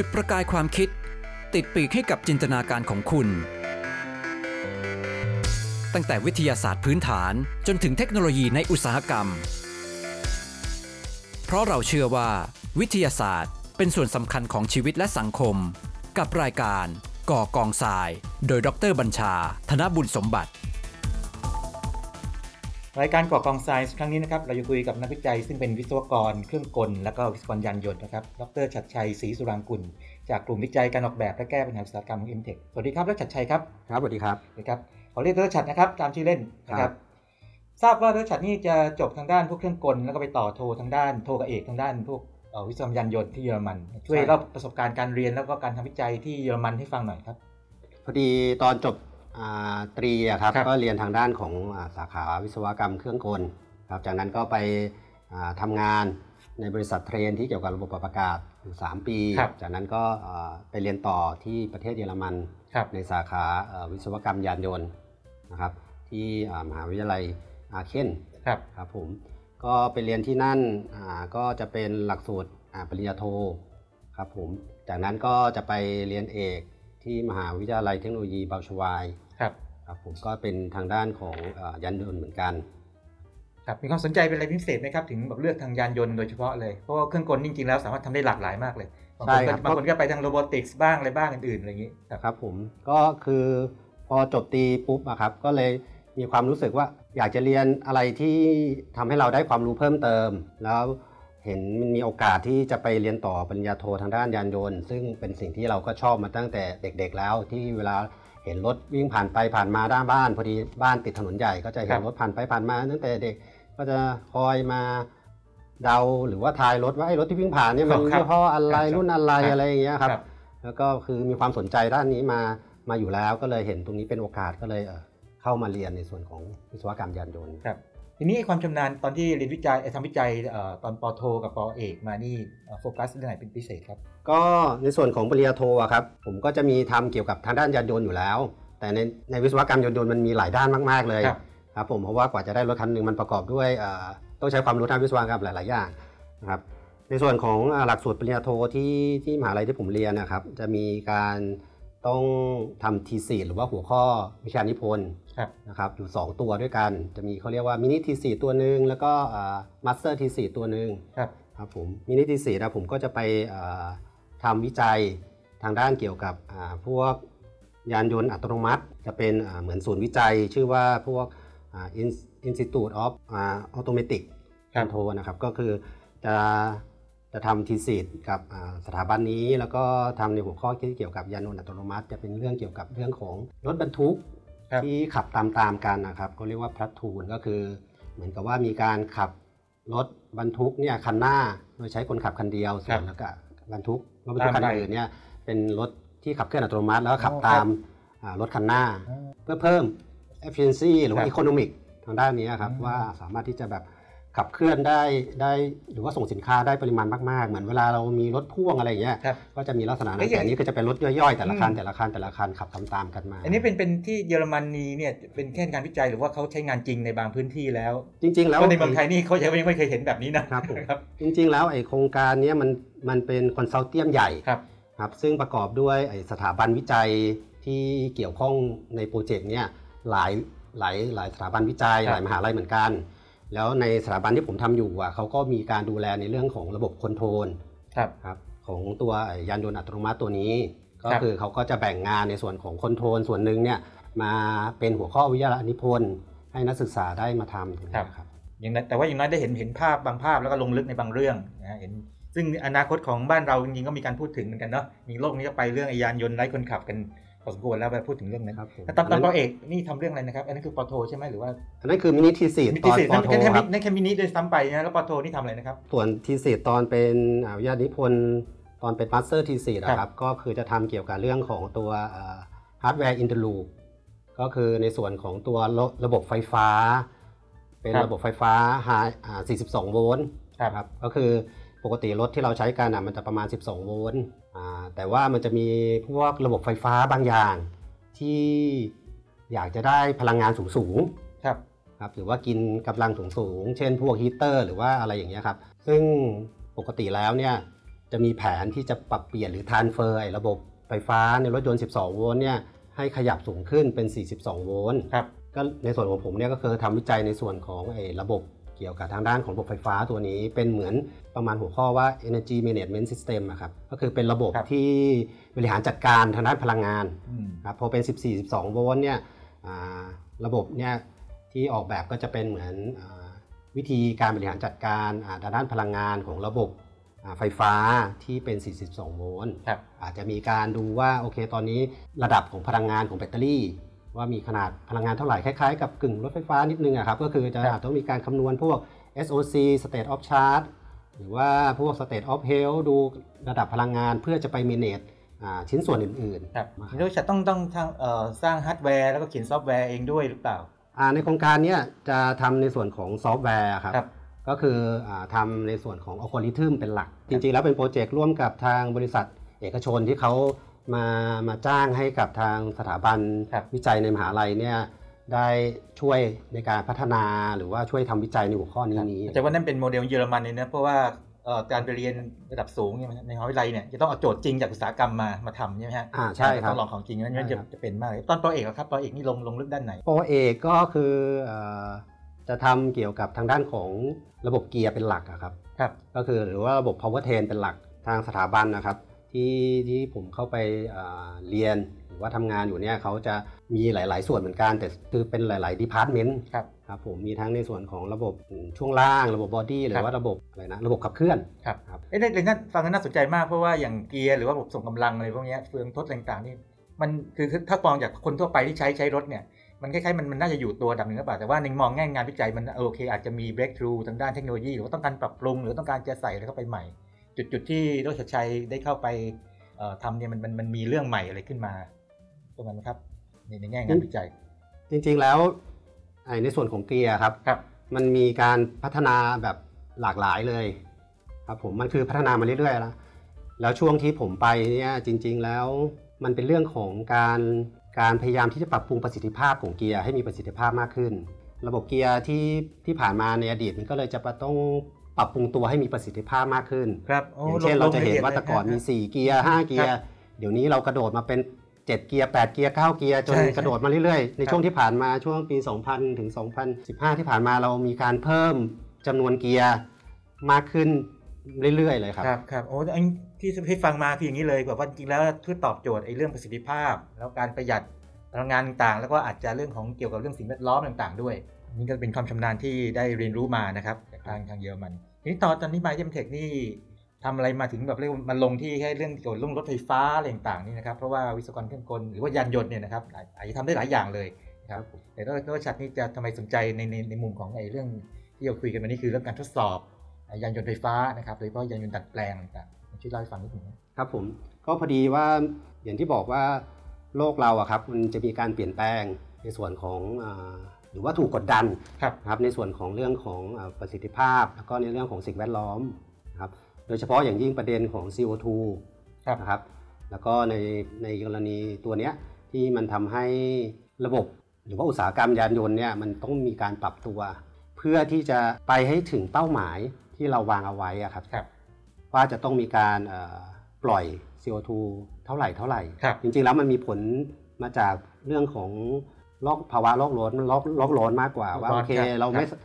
จุดประกายความคิด ติดปีกให้กับจินตนาการของคุณ ตั้งแต่วิทยาศาสตร์พื้นฐานจนถึงเทคโนโลยีในอุตสาหกรรม เพราะเราเชื่อว่า วิทยาศาสตร์เป็นส่วนสำคัญของชีวิตและสังคม กับรายการก่อกองทราย โดยดรบัญชา ธนบุญสมบัติ รายการก่อกองทรายครั้งนี้นะครับเราจะคุยกับนักวิจัย ซึ่งเป็นวิศวกร เครื่องกล และก็วิศวกรยานยนต์นะครับ ดรชัดชัยศรีสุรางกุล จากกลุ่มวิจัยการออกแบบและแก้ปัญหาอุตสาหกรรมของ Imtech สวัสดีครับดรชัดชัยครับ ครับสวัสดีครับสวัสดีครับขอเรียกดรชัดนะครับตามชื่อเล่นนะคครัรับบทราบว่าดรชัดนี่จะจบทางด้านพวกเครื่องกล แล้วก็ไปต่อโททางด้านโทกับเอกทางด้านพวกเอ่อวิศวกรรมยานยนต์ที่เยอรมัน ช่วยเล่าประสบการณ์การเรียนแล้วก็การทำวิจัยที่เยอรมันให้ฟังหน่อยครับ พอดีตอนจบอ่า ตรีอะครับครับก็เรียนทางด้านของอ่าสาขาวิศวกรรมเครื่องกลครับจากนั้นก็ไปอ่าทำงานในบริษัทเทรนที่เกี่ยวกับระบบปรับอากาศอยู่3ปีครับจากนั้นก็อ่าไปเรียนต่อที่ประเทศเยอรมันครับในสาขาเอ่อวิศวกรรมยานยนต์นะครับที่อ่ามหาวิทยาลัยอาเคนครับครับผมก็ไปเรียนที่นั่นอ่าก็จะเป็นหลักสูตรอ่าปริญญาโทครับผมจากนั้นก็จะไปเรียนเอกที่มหาวิทยาลัยเทคโนโลยีบาชวาย ครับครับผมก็เป็นทางด้านของเอ่อยานยนต์เหมือนกันครับมีความสนใจเป็นอะไรพิเศษไหมครับ ถึงแบบเลือกทางยานยนต์โดยเฉพาะเลย เพราะว่าเครื่องกลจริงๆแล้วสามารถทำได้หลากหลายมากเลยบางคนใช่ก็ครับบางคนก็ไปทางโรบอติกส์บ้างอะไรบ้างอื่นๆอะไรอย่างนี้ครับครับผมก็คือพอจบตรีปุ๊บอะครับก็เลยมีความรู้สึกว่าอยากจะเรียนอะไรที่ทำให้เราได้ความรู้เพิ่มเติม แล้วเห็นมันมีโอกาสที่จะไปเรียนต่อปริญญาโททางด้านยานยนต์ ซึ่งเป็นสิ่งที่เราก็ชอบมาตั้งแต่เด็กๆแล้วที่เวลาเห็นรถวิ่งผ่านไปผ่านมาด้านบ้าน พอดีบ้านติดถนนใหญ่ก็จะเห็ครันบรถผ่านไปผ่านมาตั้งแต่เด็กก็จะคอยมาเดาหรือว่าทายรถว่าไอ้รถที่วิ่งผ่านเนี่ยมันครับยี่ห้ออะไรครับรุ่นอะไรครับอะไรอย่างเงี้ยครับครับ แล้วก็คือมีความสนใจด้านนี้มามาอยู่แล้วก็เลยเห็นตรงนี้เป็นโอกาสก็เลยเอ่อเข้ามาเรียนในส่วนของวิศวกรรมยานยนต์ครับ ทีนี้ไอ้ความชำนาญตอนที่เรียนวิจัยเอ่อทำวิจัยเอ่อตอนปอโท กับปอเอกมานี่เอ่อโฟกัสเรื่องไหนเป็นพิเศษครับ ก็ในส่วนของปริญญาโทอะครับ ผมก็จะมีทำเกี่ยวกับทางด้านยานยนต์อยู่แล้ว แต่ในในวิศวกรรมยานยนต์มันมีหลายด้านมาก ๆ เลยครับครับผมเพราะว่ากว่าจะได้รถคันหนึ่งมันประกอบด้วยเอ่อต้องใช้ความรู้ทางวิศวกรรมหลาย ๆ อย่างนะครับในส่วนของอ่าหลักสูตรปริญญาโทที่ที่มหาลัยที่ผมเรียนนะครับ จะมีการ ต้องทำ thesis หรือว่าหัวข้อวิทยานิพนธ์ครับนะครับอยู่ 2 ตัวด้วยกัน จะมีเขาเรียกว่า mini thesis ตัวหนึ่งแล้วก็ master thesis ตัวหนึ่งครับครับผม mini thesis นะผมก็จะไปอ่าทำวิจัยทางด้านเกี่ยวกับอ่าพวกยานยนต์อัตโนมัติ จะเป็นอ่าเหมือนศูนย์วิจัย ชื่อว่าพวกอ่า In- Institute of อ่า Automatic ครับ Control นะครับก็คือจะ จะทำทีสีกับอ่าสถาบันนี้ แล้วก็ทำในหัวข้อที่เกี่ยวกับยานยนต์อัตโนมัติ จะเป็นเรื่องเกี่ยวกับเรื่องของรถบรรทุกครับที่ขับตามตามๆกันนะครับก็เรียกว่าพลัททูนก็คือ เหมือนกับว่ามีการขับรถบรรทุกเนี่ยคันหน้าโดยใช้คนขับคันเดียวส่วนแล้วก็บรรทุกรถบรรทุกคันตามไปอื่นเนี่ยเป็นรถที่ขับเคลื่อนอัตโนมัติ แล้วก็ขับอ๋อตามอ่ารถคันหน้าอ๋อเพื่อเพิ่ม efficiency หรือว่าครับ economic ทางด้านนี้ครับอืมว่าสามารถที่จะแบบ ขับเคลื่อนได้ได้หรือว่าส่งสินค้าได้ปริมาณมากๆ เหมือนเวลาเรามีรถพ่วงอะไรอย่างเงี้ยครับก็จะมีลักษณะเอ้นั้ยนอย่างแต่อันนี้ก็จะเป็นรถย่อยๆแต่ละคันอืม แต่ละคันแต่ละคันขับตามๆกันมา อันนี้เป็นเป็นที่เยอรมนีเนี่ยเป็นแค่การวิจัยหรือว่าเขาใช้งานจริงในบางพื้นที่แล้วจริง ๆ แล้วเพราะในเมืองไทยนี่เขายังไม่เคยเห็นแบบนี้นะครับผม ครับ จริง ๆ แล้วไอโครงการเนี้ยมันมันเป็น consortium ใหญ่ครับ ครับซึ่งประกอบด้วยไอสถาบันวิจัยที่เกี่ยวข้องในโปรเจกต์เนี้ยหลายหลายหลายสถาบันวิจัยครับ หลายมหาลัยเหมือนกัน แล้วในสถาบันที่ผมทำอยู่อะเขาก็มีการดูแลในเรื่องของระบบ control ครับครับของตัวไอ้ยานยนต์อัตโนมัติตัวนี้ ก็ครับคือเขาก็จะแบ่งงานในส่วนของ control ส่วนหนึ่งเนี่ยมาเป็นหัวข้อวิทยานิพนธ์ให้นักศึกษาได้มาทำตรงนี้ครับอย่างนั้นแต่ว่าอย่างน้อยได้เห็นเห็นภาพบางภาพแล้วก็ลงลึกในบางเรื่องนะฮะเห็นซึ่งอนาคตของบ้านเราจริงๆก็มีการพูดถึงเหมือนกันเนาะมีโลกนี้ก็ไปเรื่องไอ้ยานยนต์ไร้คนขับกันพ อสมควรแล้วไปพูดถึงเรื่องนั้นครับผมแล้วตอนตอนปอเอกนี่ทำเรื่องอะไรนะครับ อันนั้นคือปอโทใช่ไหมหรือว่าอันนั้นคือมินิทีสีมิตติอนเศษปนั่อนโทแค่แค่คมิรับนั่นแค่มินิด้วยซ้ำไปนะแล้วปอโทนี่ทำอะไรนะครับ ส่วนทีสีตอนเป็นอ่าวิทยานิพนธ์ตอนเป็นมาสเตอร์ทีสีครันะบครับก็คือจะทำเกี่ยวกับเรื่องของตัวhardware in the loop ก็คือในส่วนของตัวระระบบไฟฟ้า เป็นครับระบบไฟฟ้า high อ่า42 โวลต์ครับครับ ก็คือปกติรถที่เราใช้กันอะมันจะประมาณ 12 โวลต์อ่า แต่ว่ามันจะมีพวกระบบไฟฟ้าบางอย่าง ที่อยากจะได้พลังงานสูงๆครับครับหรือว่ากินกำลังสูงสูงๆเช่นพวกฮีตเตอร์หรือว่าอะไรอย่างเงี้ยครับ ซึ่งปกติแล้วเนี่ยจะมีแผนที่จะปรับเปลี่ยนหรือทานเฟอร์ระบบไฟฟ้าในรถยนต์ 12 โวลต์เนี่ยให้ขยับสูงขึ้นเป็น 42 โวลต์ครับก็ในส่วนของผมเนี่ยก็คือทำวิจัยในส่วนของไอ้ระบบ เกี่ยวกับทางด้านของระบบไฟฟ้าตัวนี้ เป็นเหมือนประมาณหัวข้อว่า energy management system อะครับก็คือเป็นระบบครับ ที่บริหารจัดการทางด้านพลังงานอืม ครับพอเป็น 14 12 โวลต์เนี่ยอ่าระบบเนี่ยที่ออกแบบก็จะเป็นเหมือนอาวิธีการบริหารจัดการอ่าทางด้านพลังงานของระบบอ่าไฟฟ้าที่เป็น 42 โวลต์ ครับ อาจจะมีการดูว่าโอเคตอนนี้ระดับของพลังงานของแบตเตอรี่ ว่ามีขนาดพลังงานเท่าไหร่ คล้ายๆกับกึ่งรถไฟฟ้านิดนึงอะครับ ก็คือจะครับอาจต้องมีการคำนวณพวก SOC state of charge หรือว่าพวก state of health ดูระดับพลังงานเพื่อจะไป manage อ่าชิ้นส่วนอื่นๆครับมาบริษัทต้องต้องทางเอ่อสร้างฮาร์ดแวร์แล้วก็เขียนซอฟต์แวร์เองด้วยหรือเปล่าอ่าในโครงการเนี้ยจะทำในส่วนของซอฟต์แวร์ครับครับก็คืออาทำในส่วนของอัลกอริทึมเป็นหลัก จริงๆ แล้วเป็นโปรเจกต์ร่วมกับทางบริษัทเอกชนที่เขา มามาจ้างให้กับทางสถาบันครับวิจัยในมหาลัยเนี่ยได้ช่วยในการพัฒนาหรือว่าช่วยทำวิจัยในหัวข้อนี้นี้แต่ว่านั่นเป็นโมเดลเยอรมันเลยนะเพราะว่าเอ่อการไปเรียนระดับสูงเนี่ยในมหาวิทยาลัยเนี่ยจะต้องเอาโจทย์จริงจากอุตสาหกรรมมามาทำใช่ไหมฮะอ่าใช่ครับต้องลองของจริงนั้นใช่จะครับจะเป็นมากเลยตอนปอเอกอะครับปอเอกนี่ลงลงลึกด้านไหนโปรเอกก็คือเอ่อจะทำเกี่ยวกับทางด้านของระบบเกียร์เป็นหลักอะครับครับ ก็คือหรือว่าระบบ power train เป็นหลักทางสถาบันนะครับ ที่ที่ผมเข้าไปเอ่อเรียนหรือว่าทำงานอยู่เนี่ยเขาจะมีหลาย ๆ ส่วนเหมือนกัน แต่คือเป็นหลายๆ department ครับครับผมมีทั้งในส่วนของระบบช่วงล่างระบบ body หรืครัอบว่าระบบอะไรนะระบบขับเคลื่อนครับครับเอ้ยเรื่องนั้นฟังแล้วน่าสนใจมากเพราะว่าอย่างเกียร์หรือว่าระบบส่งกำลังอะไรพวกเนี้ยเฟืองทดอะไรต่างๆนี่มันคือคือถ้ามองจากคนทั่วไปที่ใช้ใช้รถเนี่ยมันคล้ายๆมันมันน่าจะอยู่ตัวดับหนึ่งหรือเปล่าแต่ว่าในมองแง่งานวิจัยมันเออโอเค อาจจะมี breakthrough ทางด้านเทคโนโลยีหรือว่าต้องการปรับปรุง หรือต้องการจะใส่อะไรเข้าไปใหม่ จุดจุดที่รถชัดชัยได้เข้าไปเอ่อทำเนี่ยมันมันมันมีเรื่องใหม่อะไรขึ้นมาตรงนั้นไหมครับในในแง่งานวิจัย จริงๆแล้วไอ้ในส่วนของเกียร์ครับครับ มันมีการพัฒนาแบบหลากหลายเลยครับผมมันคือพัฒนามาเรื่อยๆแล้วแล้วช่วงที่ผมไปเนี่ยจริง ๆ แล้วมันเป็นเรื่องของการการพยายามที่จะปรับปรุงประสิทธิภาพของเกียร์ให้มีประสิทธิภาพมากขึ้น ระบบเกียร์ที่ที่ผ่านมาในอดีตมันก็เลยจะต้อง ปรับปรุงตัวให้มีประสิทธิภาพมากขึ้นครับโอ้อย่างเช่นลเรางจะเห็นลยว่าแต่ก่อนมีฮะ4เกียร์ 5 เกียร์ เดี๋ยวนี้เรากระโดดมาเป็น 7 เกียร์ 8 เกียร์ 9 เกียร์ จนใช่ใช่กระโดดมาเรื่อยๆ ในครับช่วงที่ผ่านมาช่วงปี 2000 ถึง 2015 ที่ผ่านมาเรามีการเพิ่มจำนวนเกียร์มากขึ้นเรื่อยๆ เลยครับ ครับครับโอ้อันที่ที่ฟังมาคืออย่างนี้เลยแบบว่าจริงๆแล้วเพื่อตอบโจทย์ไอ้เรื่องประสิทธิภาพ แล้วการประหยัดพลังงานต่างๆ แล้วก็อาจจะเรื่องของเกี่ยวกับเรื่องสิ่งแวดล้อมต่าง ๆ ด้วยนี่ก็เป็นความชำนาญที่ได้เรียนรู้มานะครับจากทางทางเยอรมัน ทีนี้ตอนตอนนี้มาเยมเทคนี่ทำอะไรมาถึงแบบเรียกมันลงที่แค่เรื่องเกี่ยวกับเรื่องรถไฟฟ้าอะไรต่างๆนี่นะครับเพราะว่าวิศวกรเครื่องกลหรือว่ายานยนต์เนี่ยนะครับอาจจะทำได้หลายอย่างเลยนะครับแต่ก็ก็ชัดนี่จะทำไมสนใจในในในมุมของไอ้เรื่องที่เราคุยกันวันนี้คือเรื่องการทดสอบยานยนต์ไฟฟ้านะครับโดยเฉพาะยานยนต์ดัดแปลงต่างๆช่วยเล่าให้ฟังนิดหนึ่งนะครับผมก็พอดีว่าอย่างที่บอกว่าโลกเราอะครับมันจะมีการเปลี่ยนแปลงในส่วนของ รือว่าถูกกดดันครับนะครับในส่วนของเรื่องของอาประสิทธิภาพ แล้วก็ในเรื่องของสิ่งแวดล้อมนะครับโดยเฉพาะอย่างยิ่งประเด็นของ CO2 ครับนะครับแล้วก็ในในกรณีตัวเนี้ยที่มันทำให้ระบบหรือว่าอุตสาหกรรมยานยนต์เนี่ยมันต้องมีการปรับตัว เพื่อที่จะไปให้ถึงเป้าหมายที่เราวางเอาไว้อะครับครับว่าจะต้องมีการเอ่อปล่อย CO2 เท่าไหร่เท่าไหร่ครับจริงๆแล้วมันมีผลมาจากเรื่องของ โลกภาวะโลกร้อนโลกโลกร้อนมากกว่าว่าโลกร้โออนเคครับเราไม่ครับ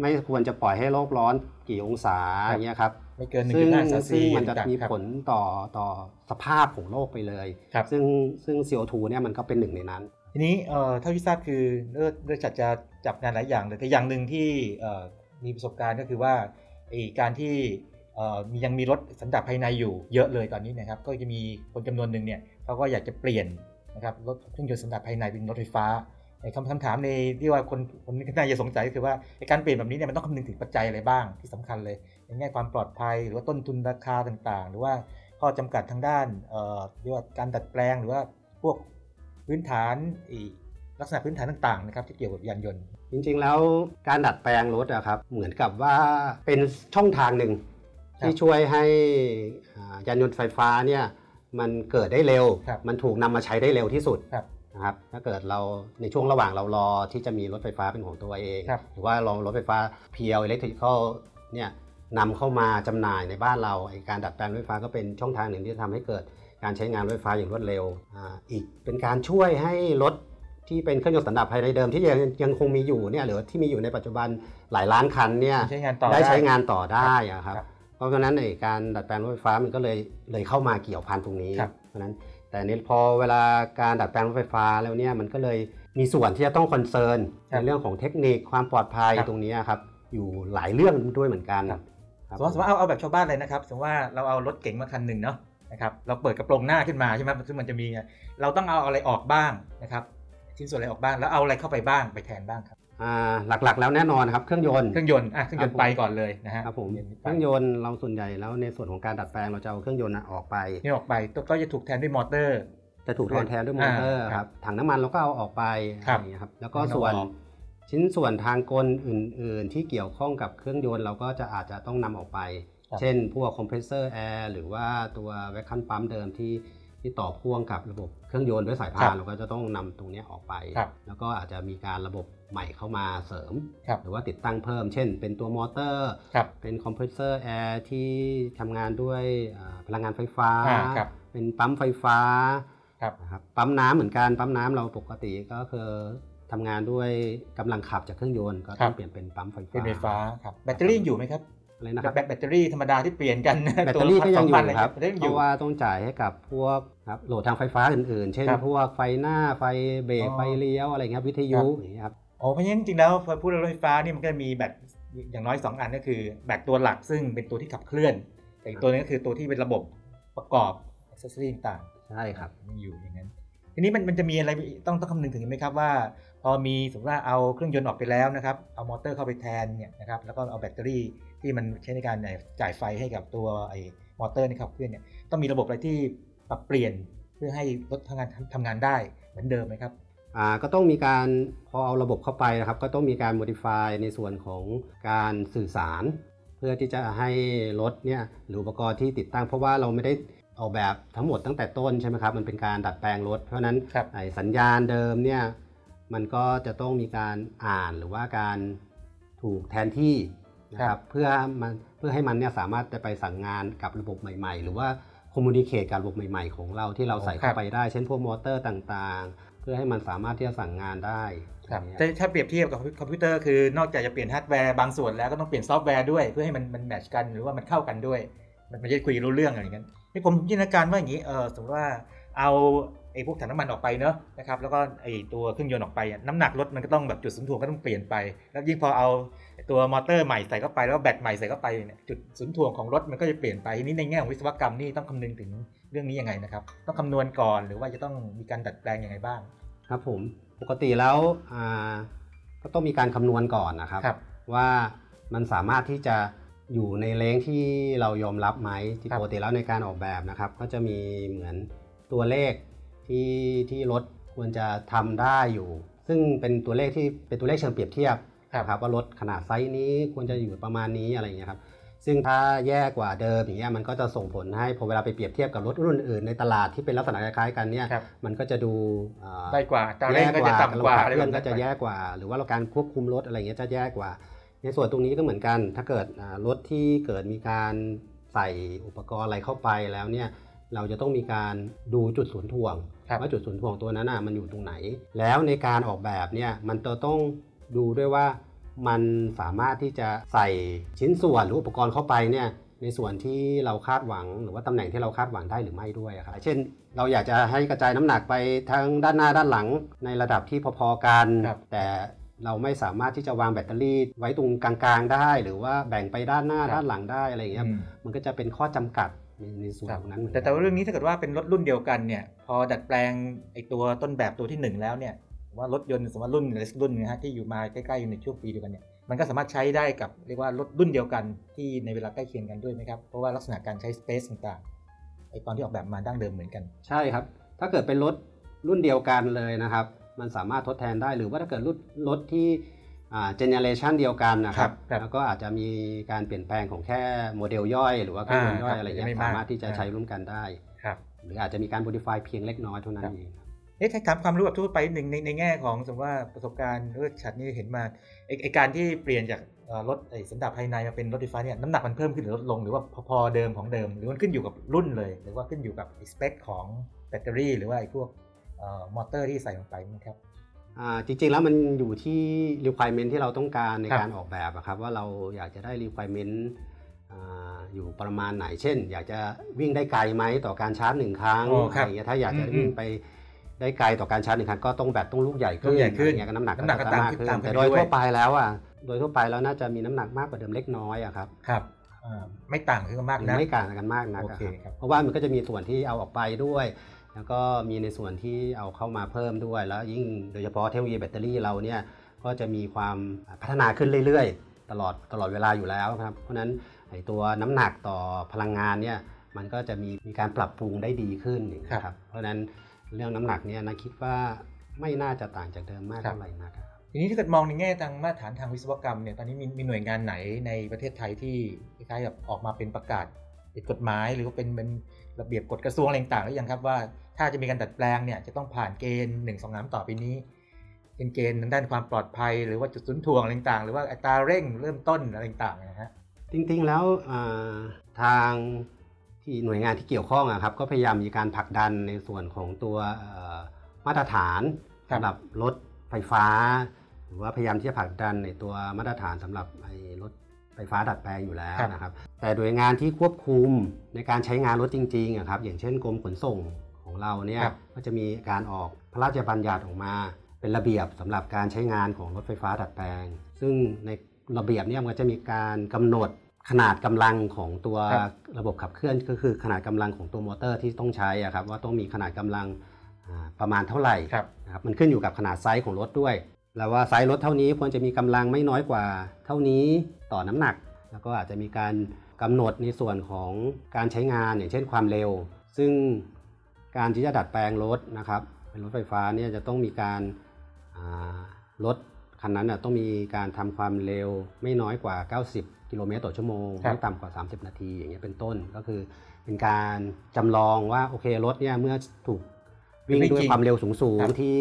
ไม่ควรจะปล่อยให้โลกร้อนกี่องศาครับอย่างเงี้ยครับไม่เกินซึ่ง1.5ซาซึ่งซีมันจะมีครับผลต่อต่อสภาพของโลกไปเลยครับซึ่งซึ่ง CO2 เนี่ยมันก็เป็นหนึ่งในนั้น ทีนี้เอ่อเท่าที่ทราบคือเลือดเลือดจัดจะจับงานหลายอย่างเลยแต่อย่างหนึ่งที่เอ่อมีประสบการณ์ก็คือว่าไอ้การที่เอ่อมียังมีรถสันดาปภายในอยู่เยอะเลยตอนนี้นะครับก็จะมีคนจำนวนหนึ่งเนี่ยเขาก็อยากจะเปลี่ยน นะครับรถเครื่องยนต์สันดาปภายในเป็นรถไฟฟ้าไอ้คำคำถามในที่ว่าคนคนน่าจะสงสัยก็คือว่าไอ้การเปลี่ยนแบบนี้เนี่ยมันต้องคำนึงถึงปัจจัยอะไรบ้างที่สำคัญเลยในแง่ความปลอดภัยหรือว่าต้นทุนราคาต่างๆ หรือว่าข้อจำกัดทางด้านเอ่อเรียกว่าการดัดแปลงหรือว่าพวกพื้นฐานอีกลักษณะพื้นฐานต่างๆนะครับที่เกี่ยวกับยานยนต์ จริงๆแล้วการดัดแปลงรถอะครับเหมือนกับว่าเป็นช่องทางหนึ่งครับที่ช่วยให้อ่ายานยนต์ไฟฟ้าเนี่ย มันเกิดได้เร็ว ครับมันถูกนำมาใช้ได้เร็วที่สุดครับนะครับถ้าเกิดเราในช่วงระหว่างเรารอที่จะมีรถไฟฟ้าเป็นของตัวเอง ครับ หรือว่าเรารถไฟฟ้า PL Electrical เนี่ยนำเข้ามาจำหน่ายในบ้านเราไอการดัดแปลงรถไฟฟ้าก็เป็นช่องทางหนึ่งที่จะทำให้เกิดการใช้งานรถไฟฟ้าอย่างรวดเร็วอ่าอีกเป็นการช่วยให้รถที่เป็นเครื่องยนต์สันดาปภายในเดิมที่ยังยังคงมีอยู่เนี่ยหรือที่มีอยู่ในปัจจุบันหลายล้านคันเนี่ย ใช้งานต่อได้ใช้ได้งานต่อได้อะครับ ครับ เพราะฉะนั้นไอ้การดัดแปลงรถไฟฟ้ามันก็เลยเลยเข้ามาเกี่ยวพันตรงนี้ครับ เพราะฉะนั้นแต่นี้พอเวลาการดัดแปลงรถไฟฟ้าแล้วเนี่ยมันก็เลยมีส่วนที่จะต้อง concern ในเรื่องของเทคนิคความปลอดภัยตรงนี้ครับอยู่หลายเรื่องด้วยเหมือนกันครับสมมติสมมติเอาเอาแบบชาวบ้านเลยนะครับสมมติว่าเราเอารถเก๋งมาคันหนึ่งเนาะนะครับเราเปิดกระโปรงหน้าขึ้นมาใช่ไหมซึ่งมันจะมีเราต้องเอาอะไรออกบ้างนะครับชิ้นส่วนอะไรออกบ้างแล้วเอาอะไรเข้าไปบ้างไปแทนบ้างครับอ่า หลักๆ แล้วแน่นอนครับเครื่องยนต์เครื่องยนต์อะเครื่องยนต์ครับผมไปก่อนเลยนะฮะครับผมยนต์เครื่องยนต์เราส่วนใหญ่แล้วในส่วนของการดัดแปลงเราจะเอาเครื่องยนต์น่ะออกไปนี่ออกไปตัวก็จะถูกแทนด้วยมอเตอร์จะถูกแทนแทนด้วยมอเตอร์อ่าครับครับถังน้ำมันเราก็เอาออกไปครับอะไรอย่างเงี้ยครับแล้วก็ไม่ต้องส่วนออกชิ้นส่วนทางกลอื่น ๆ ที่เกี่ยวข้องกับเครื่องยนต์เราก็จะอาจจะต้องนำออกไปครับเช่น พวกคอมเพรสเซอร์แอร์หรือว่าตัว vacuum pump เดิมที่ที่ต่อพ่วงกับระบบเครื่องยนต์ด้วยสายพานเราก็จะต้องนำตรงเนี้ยออกไปครับแล้วก็อาจจะมีการระบบ ใหม่เข้ามาเสริมครับหรือว่าติดตั้งเพิ่ม เช่น เป็นตัวมอเตอร์ครับเป็นคอมเพรสเซอร์แอร์ที่ทำงานด้วยอ่าพลังงานไฟฟ้าอ่าครับเป็นปั๊มไฟฟ้าครับนะครับปั๊มน้ำเหมือนกันปั๊มน้ำเราปกติก็คือทำงานด้วยกำลังขับจากเครื่องยนต์ก็ครัต้อบงเปลี่ยนเป็นปั๊มไฟฟ้าเป็นไฟฟ้าครับแบตเตอรี่ยังอยู่ไหมครับอะไรนะครับแบตแบตเตอรี่ธรรมดาที่เปลี่ยนกันแบตเตอรี่ก็ยังอตัวละยู่2,000ครับแบตเตอรี่ยังเพอยู่ราะว่าต้องจ่ายให้กับพวกครับโหลดทางไฟฟ้าอื่นๆ เช่นครับพวกไฟหน้าไฟเบรกอ๋อไฟเลี้ยวอะไรเงี้ยครับวิทยุครับอย่างเงี้ยครับ โอ้เพราะฉะนั้นจริงๆแล้วพอพูดเรื่องรถไฟฟ้านี่มันก็จะมีแบตอย่างน้อย 2 อันก็คือแบตตัวหลักซึ่งเป็นตัวที่ขับเคลื่อน แต่อีกตัวนึงก็คือตัวที่เป็นระบบประกอบ accessory ต่างๆใช่ครับยังอยู่อย่างนั้นทีนี้มันมันจะมีอะไรต้องต้องคำนึงถึงไหมครับว่า พอมีสมมติว่าเอาเครื่องยนต์ออกไปแล้วนะครับเอามอเตอร์เข้าไปแทนเนี่ยนะครับแล้วก็เอาแบตเตอรี่ที่มันใช้ในการจ่ายไฟให้กับตัวไอ้มอเตอร์นี่ครับเคลื่อนเนี่ยต้องมีระบบอะไรที่ปรับเปลี่ยนเพื่อให้รถทำงานทำงานได้เหมือนเดิมไหมครับอ่า ก็ต้องมีการพอเอาระบบเข้าไปนะครับก็ต้องมีการ modify ในส่วนของการสื่อสาร เพื่อที่จะให้รถเนี่ยหรืออุปกรณ์ที่ติดตั้งเพราะว่าเราไม่ได้ออกแบบทั้งหมดตั้งแต่ต้นใช่ไหมครับมันเป็นการดัดแปลงรถ เพราะฉะนั้นครับไอ้สัญญาณเดิมเนี่ยมันก็จะต้องมีการอ่านหรือว่าการถูกแทนที่นะคครัรับบเพื่อมันเพื่อให้มันเนี่ยสามารถจะไปสั่งงานกับระบบใหม่ ๆ หรือว่าคอมมูนิเคตกับระบบใหม่ ๆ ของเราที่เราใส่เข้าไปได้ เช่นพวกมอเตอร์ต่างๆเพื่อให้มันสามารถที่จะสั่งงานได้ครับอย่างเงี้ยถ้าถ้าเปรียบเทียบกับคอมพิวเตอร์คือนอกจากจะเปลี่ยนฮาร์ดแวร์บางส่วนแล้วก็ต้องเปลี่ยนซอฟต์แวร์ด้วยเพื่อให้มันมัน match กันหรือว่ามันเข้ากันด้วย มันไม่ใช่คุยรู้เรื่องอะไรอย่างนั้นนี่ผมจินตนาการว่าอย่างนี้เออสมมติว่าเอาไอ้พวกถังน้ำมันออกไปเนอะนะครับแล้วก็ไอ้ตัวเครื่องยนต์ออกไปอะน้ำหนักรถมันก็ต้องแบบจุดศูนย์ถ่วงก็ต้องเปลี่ยนไป แล้วยิ่งพอเอาตัวมอเตอร์ใหม่ใส่เข้าไปแล้วแบตใหม่ใส่เข้าไปเนี่ยจุดศูนย์ถ่วงของรถมันก็จะเปลี่ยนไปทีนี้ในแง่ของวิศวกรรมนี่ต้องคำนึงถึงเรื่องนี้ยังไงนะครับต้องคำนวณก่อนหรือว่าจะต้องมีการดัดแปลงยังไงบ้าง ครับผมปกติแล้วอ่าก็ต้องมีการคำนวณก่อนนะครับครับว่ามันสามารถที่จะอยู่ใน range ที่เรายอมรับไหมที่ครับปกติแล้วในการออกแบบนะครับ ก็จะมีเหมือนตัวเลขที่ที่รถควรจะทำได้อยู่ ซึ่งเป็นตัวเลขที่เป็นตัวเลขเชิงเปรียบเทียบครับนะครับว่ารถขนาดไซส์นี้ควรจะอยู่ประมาณนี้อะไรอย่างเงี้ยครับ ซึ่งถ้าแย่กว่าเดิมอย่างเงี้ยมันก็จะส่งผลให้พอเวลาไปเปรียบเทียบกับรถรุ่นอื่นในตลาดที่เป็นลักษณะคล้ายๆกันเนี่ยครับ มันก็จะดูอ่าได้กว่าตาเร่งก็จะต่ำกว่าระบบขับอะไรเคลื่แบอบนนั้ก็นจะแย่กว่า หรือว่าเราการควบคุมรถอะไรเงี้ยจะแย่กว่า ในส่วนตรงนี้ก็เหมือนกัน ถ้าเกิดอ่ารถที่เกิดมีการใส่อุปกรณ์อะไรเข้าไปแล้วเนี่ยเราจะต้องมีการดูจุดศูนย์ถ่วง ครับ ว่าจุดศูนย์ถ่วงตัวนั้นน่ะมันอยู่ตรงไหน แล้วในการออกแบบเนี่ยมันจะต้องดูด้วยว่า มันสามารถที่จะใส่ชิ้นส่วนหรืออุปกรณ์เข้าไปเนี่ยในส่วนที่เราคาดหวัง หรือว่าตำแหน่งที่เราคาดหวังได้หรือไม่ด้วยอะครับเช่น เราอยากจะให้กระจายน้ำหนักไปทั้งด้านหน้าด้านหลังในระดับที่พอๆกันครับแต่เราไม่สามารถที่จะวางแบตเตอรี่ไว้ตรงกลางๆได้ หรือว่าแบ่งไปด้านหน้าด้านหลังได้อะไรอย่างเงี้ยอืมมันก็จะเป็นข้อจำกัดในในส่วนครับตรงนั้นเหมือนแต่กันแต่ว่าเรื่องนี้ถ้าเกิดว่าเป็นรถรุ่นเดียวกันเนี่ยพอดัดแปลงไอตัวต้นแบบตัวที่หนึ่งแล้วเนี่ย ว่ารถยนต์สมมติว่ารุ่นอะไรสักรุ่นนะฮะที่อยู่มาใกล้ๆอยู่ในช่วงปีเดียวกันเนี่ยมันก็สามารถใช้ได้กับเรียกว่ารถรุ่นเดียวกันที่ในเวลาใกล้เคียงกันด้วยไหมครับเพราะว่าลักษณะการใช้ space ต่างๆไอตอนที่ออกแบบมาดั้งเดิมเหมือนกัน ใช่ครับ ถ้าเกิดเป็นรถรุ่นเดียวกันเลยนะครับ มันสามารถทดแทนได้หรือว่าถ้าเกิดรุ่นรถที่ generation เดียวกันนะครับครับครับแล้วก็อาจจะมีการเปลี่ยนแปลงของแค่โมเดลย่อย หรือว่าเครื่องยนต์ย่อยอ่าครับอะไรเงี้ยไม่มากสามารถที่จะอ่าใช้ร่วมกันได้ครับหรืออาจจะมีการ modify เพียงเล็กน้อยเท่านั้นครับเอง เอ๊ะถ้าถามความรู้แบบทั่วไปหนึ่งในในแง่ของสมมติว่าประสบการณ์เรื่องฉัดนี่เห็นมาไอไอการที่เปลี่ยนจากเอ่อรถไอสันดาปภายในมาเป็นรถไฟฟ้าเนี่ยน้ำหนักมันเพิ่มขึ้นหรือลดลงหรือว่าพอๆเดิมของเดิม หรือมันขึ้นอยู่กับรุ่นเลย หรือว่าขึ้นอยู่กับสเปคของแบตเตอรี่ หรือว่าไอพวกเอ่อมอเตอร์ที่ใส่ลงไปนะครับอ่าจริงๆแล้วมันอยู่ที่ requirement ที่เราต้องการในครับการออกแบบอะครับว่าเราอยากจะได้ requirement อ่าอยู่ประมาณไหน เช่น อยากจะวิ่งได้ไกลไหมต่อการชาร์จหนึ่งครั้งอ๋ออะครัไรบอย่างเงี้ยถ้าอยากจะอืมวิ่งไป ได้ไกลต่อการชาร์จหนึ่งครั้งก็ต้องแบตต้องลูกใหญ่ขึ้ลูนกใหญ่ขึ้นอะไรเงี้ยก็น้ำหนักน้ำหนักก็จะตามมากขึ้นขึ้นตามขึ้นแต่ไปโดยด้วยทั่วไปแล้วอะโดยทั่วไปแล้วน่าจะมีน้ำหนักมากกว่าเดิมเล็กน้อยอะครับครับอ่าไม่ต่างกันมากหรือนะไม่ต่างกันมากนักโออะเคครับครับเพราะว่ามันก็จะมีส่วนที่เอาออกไปด้วย แล้วก็มีในส่วนที่เอาเข้ามาเพิ่มด้วย แล้วยิ่งโดยเฉพาะเทคโนโลยีแบตเตอรี่เราเนี่ยก็จะมีความพัฒนาขึ้นเรื่อยๆ ตลอดตลอดเวลาอยู่แล้วครับเพราะฉะนั้นไอ้ตัวน้ำหนักต่อพลังงานเนี่ยมันก็จะมีมีการปรับปรุงได้ดีขึ้นอย่างนี้ยครับ เพราะฉะนั้น เรื่องน้ำหนักเนี่ยนะคิดว่าไม่น่าจะต่างจากเดิมมากครับเท่าไหร่นักครับทีนี้ถ้าเกิดมองในแง่ทางมาตรฐานทางวิศวกรรมเนี่ยตอนนี้มีมีหน่วยงานไหนในประเทศไทยที่คล้ายๆกับออกมาเป็นประกาศเป็นกฎหมายหรือว่าเป็นเป็นระเบียบกฎกระทรวงอะไรต่างๆหรือยังครับว่าถ้าจะมีการดัดแปลงเนี่ยจะต้องผ่านเกณฑ์หนึ่งสองสามต่อไปนี้เป็นเกณฑ์ทางด้านความปลอดภัย หรือว่าจุดศูนย์ถ่วงอะไรต่างๆ หรือว่าอัตราเร่งเริ่มต้นอะไรต่างๆนะฮะจริงๆแล้วอ่าทาง ที่หน่วยงานที่เกี่ยวข้องอะครับก็พยายามมีการผลักดันในส่วนของตัวเอ่อมาตรฐานครับสำหรับรถไฟฟ้า หรือว่าพยายามที่จะผลักดันในตัวมาตรฐานสำหรับไอ้รถไฟฟ้าดัดแปลงอยู่แล้วนะครับ แต่โดยงานที่ควบคุมในการใช้งานรถจริงๆอะครับอย่างเช่นกรมขนส่งของเราเนี่ยครับก็จะมีการออกพระราชบัญญัติออกมา เป็นระเบียบสำหรับการใช้งานของรถไฟฟ้าดัดแปลง ซึ่งในระเบียบเนี่ยมันก็จะมีการกำหนด ขนาดกำลังของตัวครับระบบขับเคลื่อนก็คือขนาดกำลังของตัวมอเตอร์ที่ต้องใช้อะครับว่าต้องมีขนาดกำลังอ่าประมาณเท่าไหร่ครับนะครับมันขึ้นอยู่กับขนาดไซส์ของรถด้วย แล้วว่าไซส์รถเท่านี้ควรจะมีกำลังไม่น้อยกว่า เท่านี้ต่อน้ำหนัก แล้วก็อาจจะมีการกำหนดในส่วนของการใช้งานอย่างเช่นความเร็ว ซึ่งการที่จะดัดแปลงรถนะครับเป็นรถไฟฟ้าเนี่ยจะต้องมีการอ่ารถคันนั้นนะต้องมีการทำความเร็วไม่น้อยกว่า 90 กิโลเมตรต่อชั่วโมงครับไม่ต่ำกว่า 30 นาทีอย่างเงี้ยเป็นต้นก็คือเป็นการจำลองว่าโอเครถเนี่ยเมื่อถูกวิ่งด้วยความเร็วสูงครับๆที่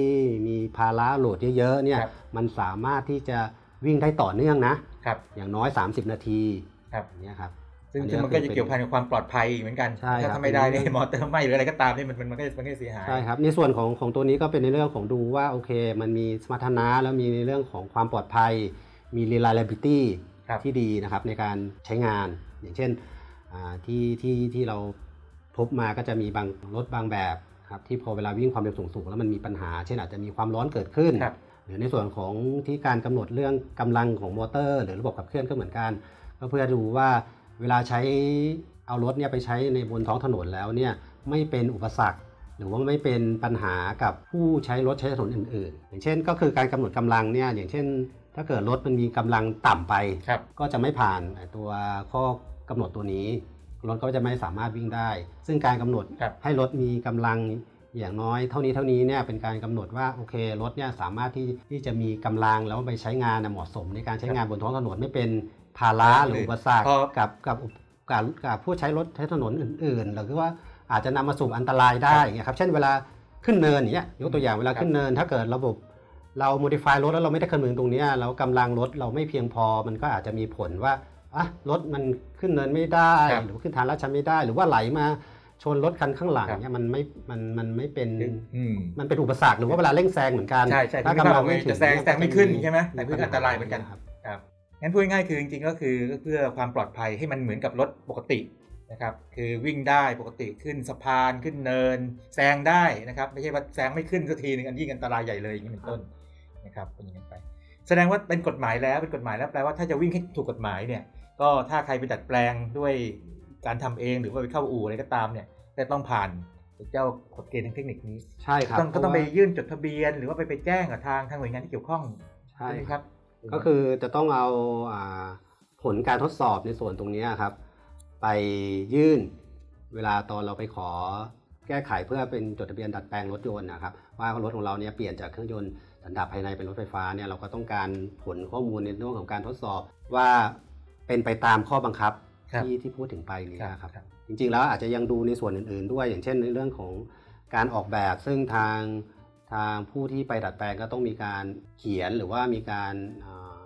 มีภาระโหลดเยอะๆเนี่ยครับมันสามารถที่จะวิ่งได้ต่อเนื่องนะครับอย่างน้อย 30 นาทีครับอย่างเงี้ยครับซึ่งอันนี้ซึ่งมันก็ก็คือจะเกี่ยวพันกับความปลอดภัยเหมือนกันใช่ครับถ้าไม่ได้เป็นเนี่ยเรื่องมอเตอร์ไหมหรืออะไรก็ตามนี่มันมันมันก็มันก็เสียหาย ใช่ครับ ในส่วนของของตัวนี้ก็เป็นในเรื่องของดูว่าโอเค มันมีสมรรถนะแล้วมีในเรื่องของความปลอดภัย มี reliability ครับ ที่ดีนะครับในการใช้งาน อย่างเช่นอ่าที่ที่ที่เราพบมาก็จะมีบางรถบางแบบครับที่พอเวลาวิ่งความเร็วสูงๆแล้วมันมีปัญหา เช่นอาจจะมีความร้อนเกิดขึ้นครับหรือในส่วนของที่การกำหนดเรื่องกำลังของมอเตอร์ หรือระบบขับเคลื่อนก็เหมือนกันก็เพื่อดูว่าเวลาใช้เอารถเนี่ยไปใช้ในบนท้องถนนแล้วเนี่ยไม่เป็นอุปสรรค หรือว่าไม่เป็นปัญหากับผู้ใช้รถใช้ถนนอื่นๆ อย่างเช่น ก็คือการกำหนดกำลังเนี่ยอย่างเช่น ถ้าเกิดรถมันมีกำลังต่ำไป ครับ ก็จะไม่ผ่านไอ้ตัวข้อกำหนดตัวนี้ รถก็จะไม่สามารถวิ่งได้ ซึ่งการกำหนดครับ ให้รถมีกำลังอย่างน้อย เท่านี้เท่านี้เนี่ยเป็นการกำหนดว่าโอเครถเนี่ยสามารถที่ที่จะมีกำลังแล้วไปใช้งานน่ะเหมาะสม ในการใช้งานบนท้องถนนไม่เป็นภาระหรืออุปสรรคพอกับกับกับกับผู้ใช้รถใช้ถนนอื่นๆหรือว่าอาจจะนำมาสู่อันตรายได้อย่างเงี้ยครับเช่นเวลาขึ้นเนินอย่างเงี้ยยกตัวอย่างเวลาขึ้นเนิน ถ้าเกิดระบบ เรา modify รถแล้วเราไม่ได้คำนึงตรงเนี้ยแล้วกำลังรถเราไม่เพียงพอมันก็อาจจะมีผลว่าอะรถมันขึ้นเนินไม่ได้ครับหรือขึ้นทางลาดชันไม่ได้ หรือว่าไหลมาชนรถคันข้างหลังครับเนี่ยมันไม่ มัน มันไม่เป็นอืมมันเป็นอุปสรรคหรือว่าเวลาเร่งแซงเหมือนกัน ใช่ใช่ถ้าที่กำลังไม่ไม่ถึงจะแซงแซงไม่ขึ้นใช่ไหมแต่มีเพื่ออันตรายเหมือนกันครับ ครับ งั้นพูดง่ายๆคือจริงๆก็คือเพื่อความปลอดภัยให้มันเหมือนกับรถปกตินะครับ คือวิ่งได้ปกติขึ้นสะพานขึ้นเนิน แซงได้นะครับ ไม่ใช่ว่าแซงไม่ขึ้นสักทีหนึงอันยิ่งอันตรายใหญ่เลยอย่างนี้เป็นต้น นะครับเป็นอย่างนั้นไป แสดงว่าเป็นกฎหมายแล้วเป็นกฎหมายแล้วแปลว่าถ้าจะวิ่งให้ถูกกฎหมายเนี่ยก็ถ้าใครไปดัดแปลงด้วยการทำเองหรือว่าไปเข้าอู่อะไรก็ตามเนี่ยจะต้องผ่านเจ้ากฎเกณฑ์ทางเทคนิคนี้ใช่ครับต้องก็ต้องไปเพราะว่ายื่นจดทะเบียน หรือว่าไปไปแจ้งกับทางทางหน่วยงานที่เกี่ยวข้องใช่ไหมครับ ก็คือจะต้องเอาอาผลการทดสอบในส่วนตรงเนี้ยครับ ไปยื่นเวลาตอนเราไปขอแก้ไขเพื่อเป็นจดทะเบียนดัดแปลงรถยนต์นะครับว่ารถของเราเนี่ยเปลี่ยนจากเครื่องยนต์ สันดาปภายในเป็นรถไฟฟ้าเนี่ยเราก็ต้องการผลข้อมูลในเรื่องของการทดสอบว่าเป็นไปตามข้อบังคับครับที่ที่พูดถึงไปนี้ครับนะครับ ครับ จริงๆแล้วอาจจะยังดูในส่วนอื่น ๆ ด้วย อย่างเช่นในเรื่องของการออกแบบซึ่งทางทางผู้ที่ไปดัดแปลงก็ต้องมีการเขียนหรือว่ามีการอ่า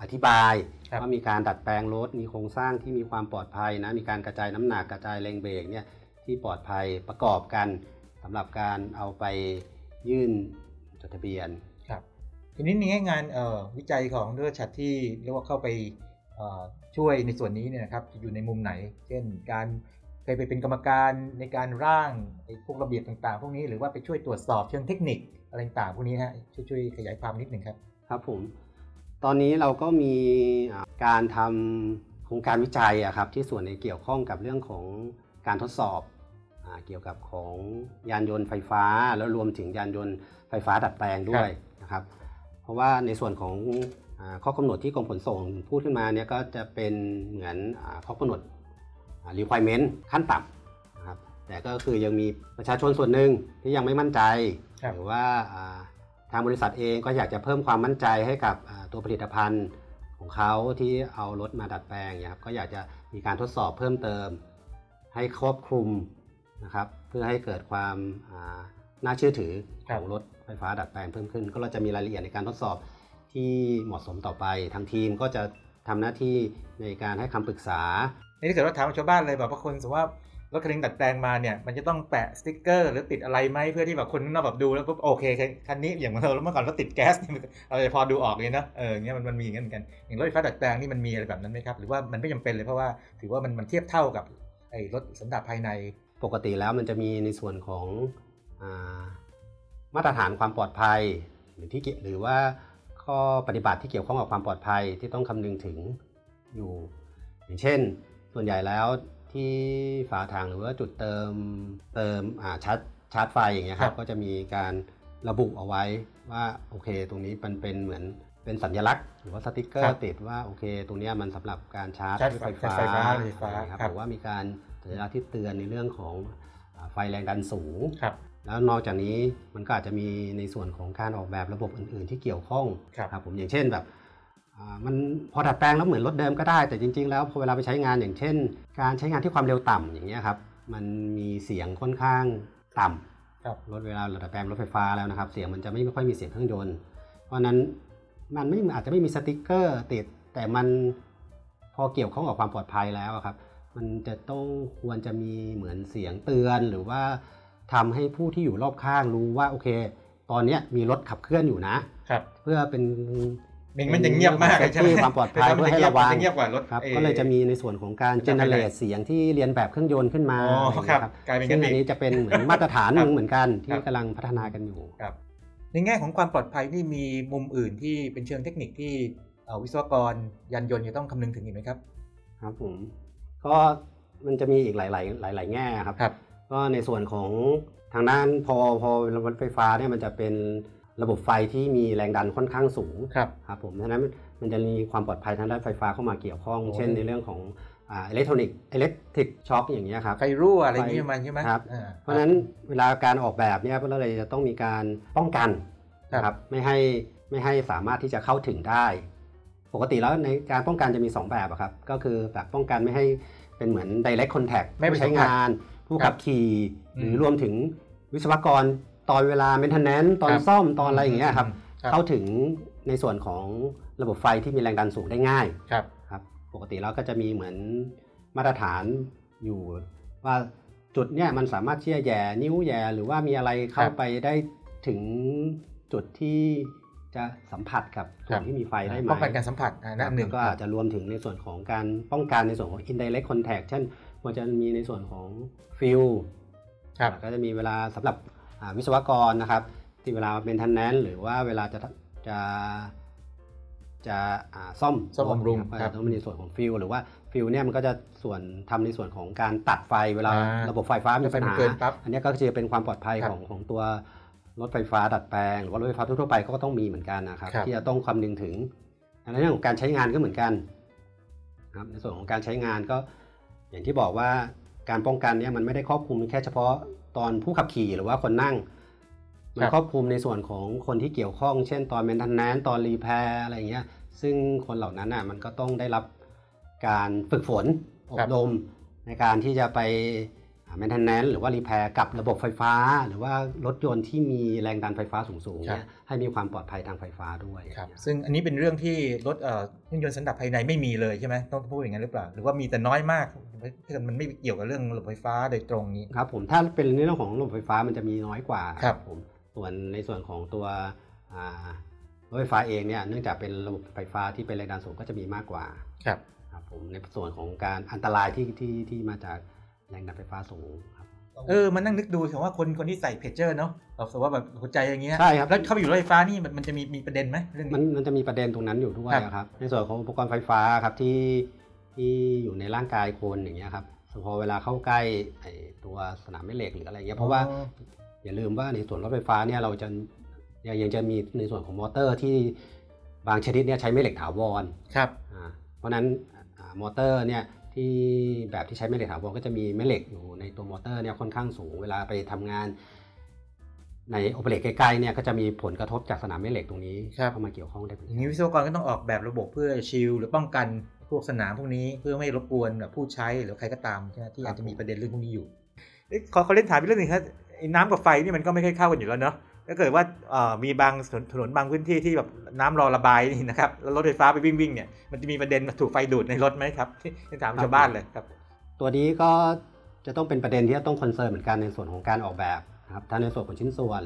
อธิบายครับ ว่ามีการดัดแปลงรถมีโครงสร้างที่มีความปลอดภัยนะมีการกระจายน้ำหนักกระจายแรงเบรกเนี่ยที่ปลอดภัยประกอบกันสำหรับการเอาไปยื่นจดทะเบียนครับ ทีนี้ในแง่งานเอ่อวิจัยของดรชัดที่เรียกว่าเข้าไปเอ่อช่วยในส่วนนี้เนี่ยนะครับจะอยู่ในมุมไหน เช่น การเคยไปเป็นกรรมการในการร่างไอ้พวกระเบียบต่างๆ พวกนี้หรือว่าไปช่วยตรวจสอบเชิงเทคนิคอะไรต่างๆพวกนี้ฮะช่วยช่วยขยายความนิดหนึ่งครับครับผมตอนนี้เราก็มีอ่าการทำโครงการวิจัยอะครับที่ส่วนในเกี่ยวข้องกับเรื่องของการทดสอบอาเกี่ยวกับของยานยนต์ไฟฟ้า แล้วรวมถึงยานยนต์ไฟฟ้าดัดแปลงด้วยนะครับ เพราะว่าในส่วนของอาข้อกำหนดที่กรมขนส่งพูดขึ้นมาเนี่ยก็จะเป็นเหมือนอาข้อกำหนดอ่า requirement ขั้นต่ำนะครับแต่ก็คือยังมีประชาชนส่วนหนึ่งที่ยังไม่มั่นใจครับหรือว่าอ่าทางบริษัทเองก็อยากจะเพิ่มความมั่นใจให้กับอ่าตัวผลิตภัณฑ์ของเขาที่เอารถมาดัดแปลงเนี่ยครับก็อยากจะมีการทดสอบเพิ่มเติม ให้ครอบคลุมนะครับเพื่อให้เกิดความอ่าน่าเชื่อถือครัขบองรถ ไฟฟ้าดัดแปลงเพิ่มขึ้น ก็เราจะมีรายละเอียดในการทดสอบที่เหมาะสมต่อไป ทางทีมก็จะทำหน้าที่ในการให้คำปรึกษานี่ถ้าเกิดว่าถามชาวบ้านเลยแบบว่าคนสมมติว่ารถคันนึงดัดแปลงมาเนี่ยมันจะต้องแปะสติ๊กเกอร์หรือติดอะไรไหมเพื่อที่แบบคนข้างนอกแบบดูแล้วปุ๊บโอเคคันนี้อย่างเราเมื่อก่อนเราติดแก๊สเราจะพอดูออกเลยนะเออเงี้ยมันมันมีอย่างนั้นเหมือนกันอย่างรถไฟฟ้าดัดแปลงนี่มันมีอะไรแบบนั้นไหมครับหรือว่ามันไม่จำเป็นเลยเพราะว่าถือว่ามันมันเทียบเท่ากับไอ้รถสันดาปภายใน ปกติแล้วมันจะมีในส่วนของอา มาตรฐานความปลอดภัย หรือที่เกี่ยวหรือว่าข้อปฏิบัติที่เกี่ยวข้องกับความปลอดภัยที่ต้องคำนึงถึงอยู่ อย่างเช่น ส่วนใหญ่แล้วที่ฝาถังหรือว่าจุดเติมเติมอ่าชาร์จชาร์จไฟอย่างเงี้ยคครัรับบก็จะมีการระบุเอาไว้ว่าโอเค ตรงนี้มันเป็นเหมือนเป็นสัญลักษณ์หรือว่าสติกเกอครัร์บติดว่าโอเค ตรงเนี้ยมันสำหรับการชาร์จชาร์จด้วยไฟไฟฟ้าไฟฟ้าไฟฟ้าครับครับหรือว่ามีการสัญลักษณ์ที่เตือนในเรื่องของอ่าไฟแรงดันสูงครับ แล้วนอกจากนี้มันก็อาจจะมีในส่วนของการออกแบบระบบอื่น ๆ ที่เกี่ยวข้องครับผมอย่างเช่นแบบอ่ามันพอดัดแปลงแล้วเหมือนรถเดิมก็ได้ แต่จริง ๆ แล้วพอเวลาไปใช้งานอย่างเช่น การใช้งานที่ความเร็วต่ำอย่างเงี้ยครับมันมีเสียงค่อนข้างต่ำครับรถเวลาเราดัดแปลงรถไฟฟ้าแล้วนะครับ เสียงมันจะไม่ค่อยมีเสียงเครื่องยนต์ เพราะฉะนั้นมันไม่อาจจะไม่มีสติกเกอร์ติด แต่มันพอเกี่ยวข้องกับความปลอดภัยแล้วอะครับ มันจะต้องควรจะมีเหมือนเสียงเตือนหรือว่า ทำให้ผู้ที่อยู่รอบข้างรู้ว่าโอเค ตอนเนี้ยมีรถขับเคลื่อนอยู่นะครับเพื่อเป็นมันมันจะเงียบมากเลยใช่ไหมที่ความปลอดภัยมันเพื่อให้จงียบระวังมันจเงียบกว่ารถครับอ่อก็เลยจะมีในส่วนของการจะเจทำเนให้เรตเสียงที่เรียนแบบเครื่องยนต์ขึ้นมาอ๋ออะไรอย่างครับเงี้ยครับกลายเป็นซึ่งกันอันอีนี้กจะเป็นเหมือนมาตรฐานหนึ่งเหมือนกันที่กำลังพัฒนากันอยู่ครับในแง่ของความปลอดภัยนี่มีมุมอื่นที่เป็นเชิงเทคนิคที่เอ่อวิศวกรยานยนต์จะต้องคำนึงถึงอีกไหมครับ ครับผมก็มันจะมีอีกหลาย ๆ หลาย ๆ แง่ครับครับ ก็ในส่วนของทางด้านพอพอรถไฟฟ้าเนี่ยมันจะเป็นระบบไฟที่มีแรงดันค่อนข้างสูงครับครับผมฉะนั้นมันจะมีความปลอดภัยทางด้านไฟฟ้าเข้ามาเกี่ยวข้องโอ้เช่นในเรื่องของอิเล็กทรอนิกส์ electric shock อย่างเงี้ยครับไฟรั่วอะไรอย่างนี้ประมาณใช่ไหมครับอ่าเพราะฉะนั้นเวลาการออกแบบเนี่ยก็เลยจะต้องมีการป้องกันครับนะครับไม่ให้ไม่ให้สามารถที่จะเข้าถึงได้ ปกติแล้วในการป้องกันจะมี 2 แบบอะครับก็คือแบบป้องกันไม่ให้เป็นเหมือน direct contact ไม่ไปผู้ใช้สัมผัสงาน ผู้ครัขับบขี่อืมหรือรวมถึงวิศวกรตอนเวลา maintenance ตอนครับซ่อมตอนอะไรอย่างเงี้ยครับครับเข้าถึงในส่วนของระบบไฟที่มีแรงดันสูงได้ง่ายครับครับ ปกติแล้วก็จะมีเหมือนมาตรฐานอยู่ ว่าจุดเนี่ยมันสามารถที่จะแหย่นิ้วแหย่หรือว่ามีอะไรเข้าครับไปได้ถึงจุดที่จะสัมผัสกับคส่รัวบนที่มีไฟได้ไหมป้องกันการสัมผัสอ่านั่นหนึ่งแล้วก็อาจจะรวมถึงในส่วนของการป้องกันในส่วนของ indirect contact เช่น มันจะมีในส่วนของฟิลครับก็จะมีเวลาสำหรับอ่าวิศวกรนะครับ ที่เวลาเป็นทันแนนหรือว่าเวลาจะจะจะอ่าซ่อมซ่อมบำรุงครัจะบต้องมีในส่วนของฟิวส์หรือว่าฟิวส์เนี่ยมันก็จะส่วนทำในส่วนของการตัดไฟเวลาอ่าระบบไฟฟ้ามีปัญมันหาเกินปั๊บอันนี้ก็จะเป็นความปลอดภัยครับของของตัวรถไฟฟ้าดัดแปลงหรือว่ารถไฟฟ้าทั่วๆไปก็ต้องมีเหมือนกันนะครับครับ ที่จะต้องคำนึงถึงในเรื่องของการใช้งานก็เหมือนกันครับในส่วนของการใช้งานก็ อย่างที่บอกว่าการป้องกันเนี่ยมันไม่ได้ครอบคลุมแค่เฉพาะตอนผู้ขับขี่หรือว่าคนนั่ง มันครอบคลุมในส่วนของคนที่เกี่ยวข้อง เช่น ตอน maintenance ตอน repair อะไรอย่างเงี้ย ซึ่งคนเหล่านั้นน่ะมันก็ต้องได้รับการฝึกฝนอบรมครับในการที่จะไป maintenance หรือว่า repair กับระบบไฟฟ้า หรือว่ารถยนต์ที่มีแรงดันไฟฟ้าสูงๆเนี่ยให้มีความปลอดภัยทางไฟฟ้าด้วยครับซึ่งอันนี้เป็นเรื่องที่รถเอ่อเครื่องยนต์สันดาปภายในไม่มีเลยใช่ไหมต้องพูดอย่างนั้นหรือเปล่า หรือว่ามีแต่น้อยมากถ้าเกิดมันไม่เกี่ยวกับเรื่องระบบไฟฟ้าโดยตรงนี้ครับผมถ้าเป็นในเรื่องของระบบไฟฟ้ามันจะมีน้อยกว่าครับผมส่วนในส่วนของตัวอ่ารถไฟฟ้าเองเนี่ยเนื่องจากเป็นระบบไฟฟ้าที่เป็นแรงดันสูงก็จะมีมากกว่าครับครับผมในส่วนของการอันตรายที่ที่ที่มาจาก แรงดันไฟฟ้าสูงครับเออมันนั่งนึกดูถึงว่าคนคนที่ใส่เพจเจอร์เนาะเราสมมติว่าแบบหัวใจอย่างเงี้ยใช่ครับแล้วเข้าไปอยู่รถไฟฟ้านี่มันมันจะมีมีประเด็นไหมเรื่องมันนี้มันจะมีประเด็นตรงนั้นอยู่ด้วยครับนะครับ ในส่วนของอุปกรณ์ไฟฟ้าครับที่ที่อยู่ในร่างกายคนอย่างเงี้ยครับพอเวลาเข้าใกล้ไอ้ตัวสนามแม่เหล็กหรืออะไรเงี้ยเพราะว่าอ๋ออย่าลืมว่าในส่วนรถไฟฟ้าเนี่ยเราจะยังยังจะมีในส่วนของมอเตอร์ที่บางชนิดเนี่ยใช้แม่เหล็กถาวรครับอ่าเพราะฉะนั้นอ่ามอเตอร์เนี่ย ที่แบบที่ใช้แม่เหล็กถาวรก็จะมีแม่เหล็กอยู่ในตัวมอเตอร์เนี่ยค่อนข้างสูง เวลาไปทำงานใน operate ใกล้ๆเนี่ยก็จะมีผลกระทบจากสนามแม่เหล็กตรงนี้ครับเข้ามาเกี่ยวข้องได้เหมือนกันอย่างนี้วิศวกรก็ต้องออกแบบระบบเพื่อ shield หรือป้องกันพวกสนามพวกนี้เพื่อไม่รบกวนแบบผู้ใช้หรือใครก็ตามใช่ไหมที่อาจจะมีประเด็นเรื่องพวกนี้อยู่เอ๊ะขอขอเล่นถามอีกเรื่องหนึงครับไอ้น้ำกับไฟนี่มันก็ไม่ค่อยเข้ากันอยู่แล้วเนาะ ถ้าเกิดว่าเอ่อมีบางถนนถนนบางพื้นที่ที่แบบน้ำรอระบายนี่นะครับแล้วรถไฟฟ้าไปวิ่งวิ่งๆเนี่ยมันจะมีประเด็นถูกไฟดูดในรถไหมครับที่ที่ถามชาวบ้านเลยครับ ตัวนี้ก็จะต้องเป็นประเด็นที่จะต้องคอนเซิร์นเหมือนกันในส่วนของการออกแบบนะครับถ้าในส่วนของชิ้นส่วน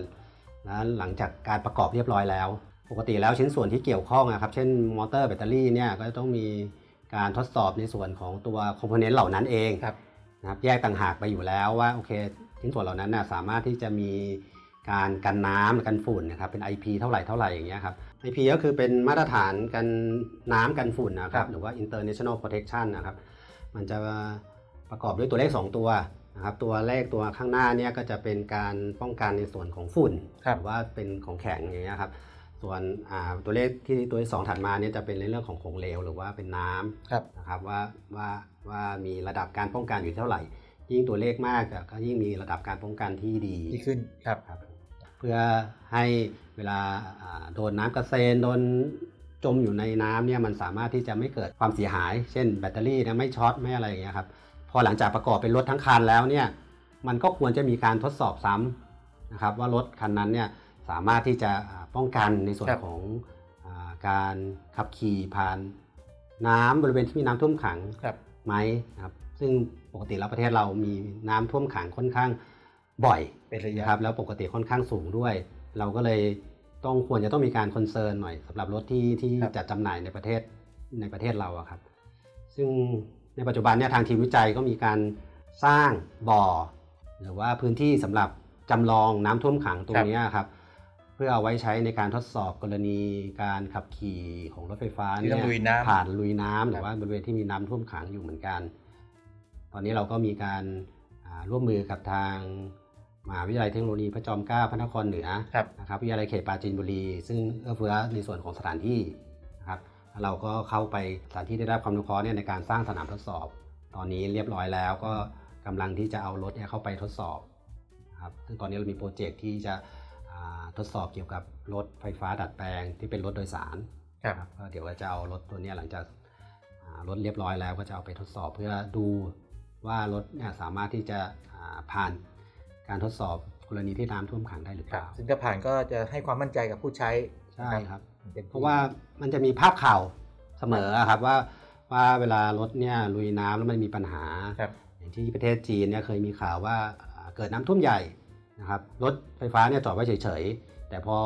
นะหลังจากการประกอบเรียบร้อยแล้ว ปกติแล้วชิ้นส่วนที่เกี่ยวข้องนะครับ เช่นมอเตอร์แบตเตอรี่เนี่ยก็จะต้องมีการทดสอบในส่วนของตัวคอมโพเนนต์เหล่านั้นเองครับนะครับแยกต่างหากไปอยู่แล้วว่าโอเคชิ้นส่วนเหล่านั้นนะสามารถที่จะมี การกันน้ำกันฝุ่นนะครับเป็น IP เท่าไหร่เท่าไหร่อย่างเงี้ยครับ IP ก็คือเป็นมาตรฐานกันน้ำกันฝุ่นนะคครัรับบหรือว่า international protection นะครับมันจะประกอบด้วยตัวเลข 2 ตัวนะครับตัวเลขตัวข้างหน้าเนี่ยก็จะเป็นการป้องกันในส่วนของฝุ่นครับหรือว่าเป็นของแข็งอย่างเงี้ยครับส่วนอ่าตัวเลขที่ตัวที่สองถัดมาเนี่ยจะเป็นในเรื่องของของเหลวหรือว่าเป็นน้ำครับนะครับว่าว่าว่ามีระดับการป้องกันอยู่เท่าไหร่ ยิ่งตัวเลขมากก็ยิ่งมีระดับการป้องกันที่ดีดีขึ้นครับครับ เพื่อให้เวลาอ่าโดนน้ำกระเซ็นโดนจมอยู่ในน้ำเนี่ยมันสามารถที่จะไม่เกิดความเสียหาย เช่น แบตเตอรี่เนะไม่ช็อตไม่อะไรอย่างเงี้ยครับพอหลังจากประกอบเป็นรถทั้งคันแล้วเนี่ยมันก็ควรจะมีการทดสอบซ้ำนะครับว่ารถคันนั้นเนี่ยสามารถที่จะอ่าป้องกันในส่วนครับของอาการขับขี่ผ่านน้ำบริเวณที่มีน้ำท่วมขังครับไหมนะครับซึ่งปกติแล้วประเทศเรามีน้ำท่วมขังค่อนข้าง บ่อยเป็นระยะนะครับแล้วปกติค่อนข้างสูงด้วย เราก็เลยต้องควรจะต้องมีการคอนเซิร์นหน่อยสำหรับรถที่ที่ครับจะจำหน่ายในประเทศในประเทศเราอะครับ ซึ่งในปัจจุบันเนี่ยทางทีมวิจัยก็มีการสร้างบ่อ หรือว่าพื้นที่สำหรับจำลองน้ำท่วมขังตรงเนี้ยครับ เพื่อเอาไว้ใช้ในการทดสอบกรณีการขับขี่ของรถไฟฟ้าที่เนี่ต้องลุยน้ำผ่านลุยน้ำหรืครัอบว่าบริเวณที่มีน้ำท่วมขังอยู่เหมือนกัน ตอนนี้เราก็มีการอ่าร่วมมือกับทาง มหาวิทยาลัยเทคโนโลยีพระจอมเกล้าพระนครเหนือครับนะครับวิทยาลัยเขตปราจีนบุรี ซึ่งเอื้อเฟื้อในส่วนของสถานที่นะครับแล้วเราก็เข้าไปสถานที่ได้รับความอนุเคราะห์เนี่ยในการสร้างสนามทดสอบ ตอนนี้เรียบร้อยแล้วก็กำลังที่จะเอารถเนี่ยเข้าไปทดสอบนะครับซึ่งตอนนี้เรามีโปรเจกต์ที่จะอ่าทดสอบเกี่ยวกับรถไฟฟ้าดัดแปลงที่เป็นรถโดยสารครับครับก็เดี๋ยวเราจะเอารถตัวเนี้ยหลังจากอ่ารถเรียบร้อยแล้วก็จะเอาไปทดสอบเพื่อดูว่ารถเนี่ยสามารถที่จะอ่าผ่าน การทดสอบกรณีที่น้ำท่วมขังได้หรือคเปรับล่า ซึ่งถ้าผ่านก็จะให้ความมั่นใจกับผู้ใช้ใช่ครับต็มที่เพราะว่ามันจะมีภาพข่าวเสมออะครับว่าว่าเวลารถเนี่ยลุยน้ำแล้วมันมีปัญหาครับอย่างที่ประเทศจีนเนี่ยเคยมีข่าวว่าอ่าเกิดน้ำท่วมใหญ่นะครับรถไฟฟ้าเนี่ยจอดไว้เฉยๆ แต่พอ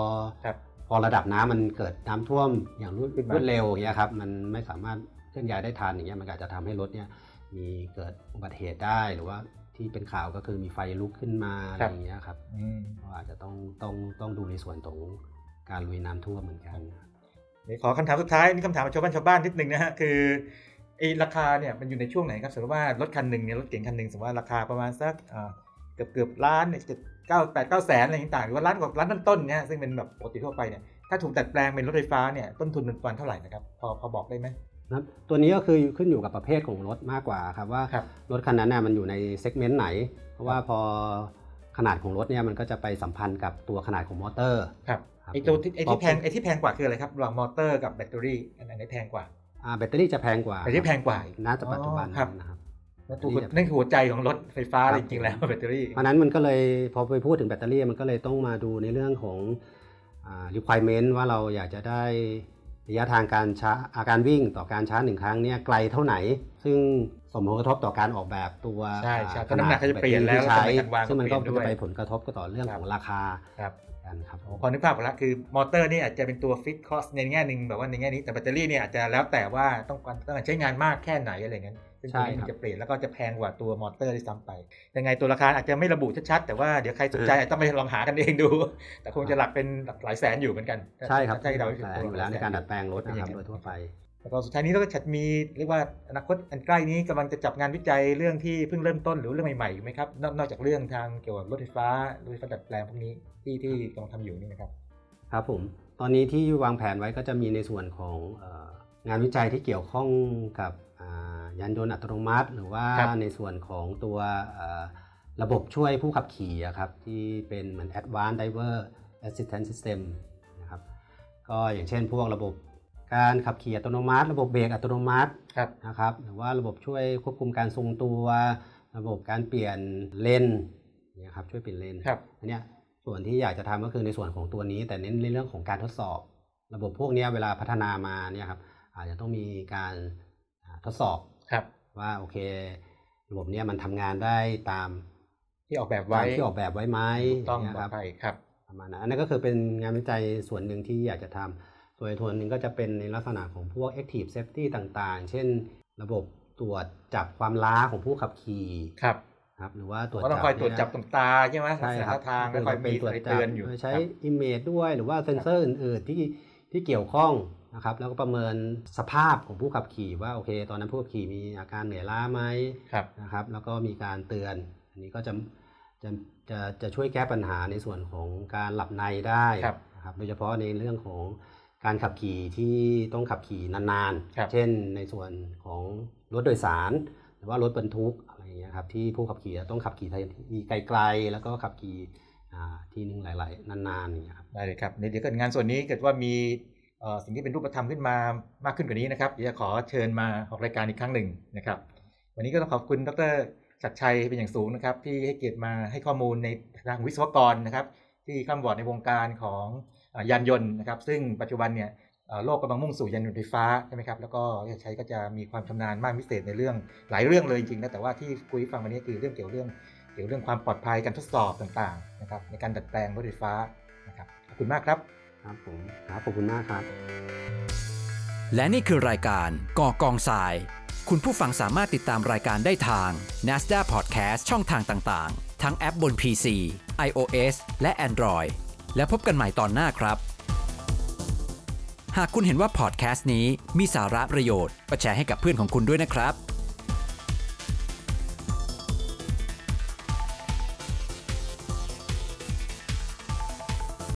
ครับพอระดับน้ำมันเกิดน้ำท่วมอย่างรวดขึ้นมารวดเร็วอย่างเงี้ยครับมันไม่สามารถเคลื่อนย้ายได้ทันอย่างเงี้ยมันก็อาจจะทำให้รถเนี่ยมีเกิดอุบัติเหตุได้หรือว่า ที่เป็นข่าวก็คือมีไฟลุกขึ้นมาอะไรอย่างเงี้ยครับอืมก็อาจจะต้องต้องต้องดูในส่วนของการลุยน้ำท่วมเหมือนกันเดี๋ยวขอคำถามสุดท้ายนี่คำถามจากชาวบ้านชาวบ้านนิดนึงนะฮะคือไอ้ราคาเนี่ยมันอยู่ในช่วงไหนครับสมมติว่ารถคันหนึ่งเนี่ยรถเก๋งคันหนึ่งสมมติว่าราคาประมาณสักอ่าเกือบเกือบล้านเนี่ยเจ็ดเก้าแปดเก้าแสนอะไรต่างๆหรือว่าล้านกว่าล้านต้นๆเนี่ยซึ่งเป็นแบบปกติทั่วไปเนี่ยถ้าถูกดัดแปลงเป็นรถไฟฟ้าเนี่ยต้นทุนมันประมาณเท่าไหร่นะครับพอพอบอกได้ไหม นะครับตัวนี้ก็คือขึ้นอยู่กับประเภทของรถมากกว่าครับว่าครับ รถคันนั้นน่ะมันอยู่ใน segment ไหน เพราะว่าพอขนาดของรถเนี่ยมันก็จะไปสัมพันธ์กับตัวขนาดของมอเตอร์ ครับครับไอ้ตัวที่ไอ้ที่พอแพงไอ้ที่แพงกว่าคืออะไรครับระหว่างมอเตอร์กับแบตเตอรี่อันไหนแพงกว่าอ่าแบตเตอรี่จะแพงกว่าแบตเตอรี่แพงกว่าอีกน่าจะปัจจุบันอ๋อครับ นะครับเอนั่นคือนั่นคือหัวใจของรถไฟฟ้าเลยจริงๆแล้วแบตเตอรี่ เพราะฉะนั้นมันก็เลยพอไปพูดถึงแบตเตอรี่มันก็เลยต้องมาดูในเรื่องของอ่า requirement ว่าเราอยากจะได้ ระยะทางการชาร์จอาการวิ่งต่อการชาร์จหนึ่งครั้งเนี่ยไกลเท่าไหน ซึ่งส่งผลกระทบต่อการออกแบบตัวใช่ใช่อ่าเพราะน้ำหนักก็จะเปลี่ยนแล้วที่ใช้แล้วก็การวางซึ่งมันก็ก็เปลี่ยนด้วยจะไปผลกระทบก็ต่อเรื่องครับของราคาครับกันครับพอนึกภาพออกแล้วคือมอเตอร์นี่อาจจะเป็นตัว fixed cost ในแง่หนึ่งแบบว่าในแง่นี้แต่แบตเตอรี่เนี่ยอาจจะแล้วแต่ว่าต้องการต้องการใช้งานมากแค่ไหนอะไรเงี้ย ซึ่งตรงนี้ใช่ครับมันจะเปลี่ยนแล้วก็จะแพงกว่าตัวมอเตอร์ด้วยซ้ำไป ยังไงตัวราคาอาจจะไม่ระบุชัดๆ แต่ว่าเดี๋ยวใครสนใจอาจจะต้องไปลองหากันเองดู แต่คงจะหลักเป็นหลักหลายแสนอยู่เหมือนกัน ใช่ครับใช่เราแสนอยู่แล้วในการดัดแปลงรถนะครับเป็นอย่างโดยทั่วไปแล้วก็สุดท้ายนี้เราก็จะมีเรียกว่าอนาคตอันใกล้นี้กำลังจะจับงานวิจัยเรื่องที่เพิ่งเริ่มต้นหรือเรื่องใหม่ๆอยู่ไหมครับนอกนอกจากเรื่องทางเกี่ยวกับรถไฟฟ้ารถไฟฟ้าดัดแปลงพวกนี้ที่ที่กำลังทำอยู่นี่นะครับ ครับผมตอนนี้ที่วางแผนไว้ก็จะมีในส่วนของเอองานวิจัยที่เกี่ยวข้องกับอ่า ยานยนต์อัตโนมัติ หรือว่าครับในส่วนของตัวเอ่อระบบช่วยผู้ขับขี่อะครับที่เป็นเหมือน Advanced Driver Assistance System นะครับก็อย่างเช่นพวกระบบการขับขี่อัตโนมัติ ระบบเบรกอัตโนมัติครับนะครับหรือว่าระบบช่วยควบคุมการทรงตัว ระบบการเปลี่ยนเลนเนี่ยครับช่วยเปลี่ยนเลนครับอันเนี้ยส่วนที่อยากจะทำก็คือในส่วนของตัวนี้ แต่เน้นในเรื่องของการทดสอบ ระบบพวกเนี้ยเวลาพัฒนามาเนี่ยครับอาจจะต้องมีการอ่า ทดสอบครับว่าโอเค ระบบเนี้ยมันทำงานได้ตามที่ออกแบบตาไว้มที่ออกแบบไว้ไหมถูกต้องย่าปเยลอครัดบภัยครับประมาณนั้นอันนั้นก็คือเป็นงานวิจัยส่วนหนึ่งที่อยากจะทำส่วนอีกส่วนหนึ่งก็จะเป็นในลักษณะของพวก active safety ต่างๆ เช่น ระบบตรวจจับความล้าของผู้ขับขี่ครับครับ หรือว่าตรวจก็ต้องคอยตรวจจับตรงตาใช่ไหมใช่ลักษครัณะบทางแล้วคอยมีตรวจสายจัเตืบอนอยู่โดยใช้ครับ image ด้วยหรือว่าเซ็นเซอร์อื่นๆที่ที่เกี่ยวข้อง นะครับแล้วก็ประเมินสภาพของผู้ขับขี่ว่าโอเค ตอนนั้นผู้ขับขี่มีอาการเหนื่อยล้าไหมครับนะครับแล้วก็มีการเตือนอันนี้ก็จะจะจะจะช่วยแก้ปัญหาในส่วนของการหลับในได้ครับนะครับโดยเฉพาะในเรื่องของการขับขี่ที่ต้องขับขี่นานครับๆเช่นในส่วนของรถโดยสาร หรือว่ารถบรรทุกอะไรอย่างเงี้ยครับที่ผู้ขับขี่จะต้องขับขี่ที่ไกลๆ แล้วก็ขับขี่อ่าที่หนึงหลาย ๆ นานๆอย่างเงี้ยครับได้เลยครับในเดี๋ยวเกิดงานส่วนนี้เกิดว่ามีเอ่อ สิ่งที่เป็นรูปธรรมขึ้นมามากขึ้นกว่านี้นะครับเดี๋ยวจะขอเชิญมาออกรายการอีกครั้งหนึ่งนะครับ วันนี้ก็ต้องขอบคุณดรชัดชัยเป็นอย่างสูงนะครับ ที่ให้เกียรติมาให้ข้อมูลในทางวิศวกรนะครับ ที่ข้ามบอร์ดในวงการของยานยนต์นะครับ ซึ่งปัจจุบันเนี่ยโลกกำลังมุ่งสู่ยานยนต์ไฟฟ้าใช่ไหมครับแล้วก็ชัดชัยก็จะมีความชำนาญมากพิเศษในเรื่องหลายเรื่องเลยจริงๆนะแต่ว่าที่คุยฟังวันนี้คือเรื่องเกี่ยวเรื่องเกี่ยวเรื่องความปลอดภัยการทดสอบต่างๆนะครับในการดัดแปลงรถไฟฟ้านะครับขอบคุณมากครับ ครับผมครับขอบคุณมากครับ และนี่คือรายการก่อกองทราย คุณผู้ฟังสามารถติดตามรายการได้ทาง NASDA Podcast ช่องทางต่างๆ ทั้งแอปบน PC, iOS และ Android และพบกันใหม่ตอนหน้าครับ หากคุณเห็นว่าพอดแคสต์นี้มีสาระประโยชน์ก็แชร์ให้กับเพื่อนของคุณด้วยนะครับ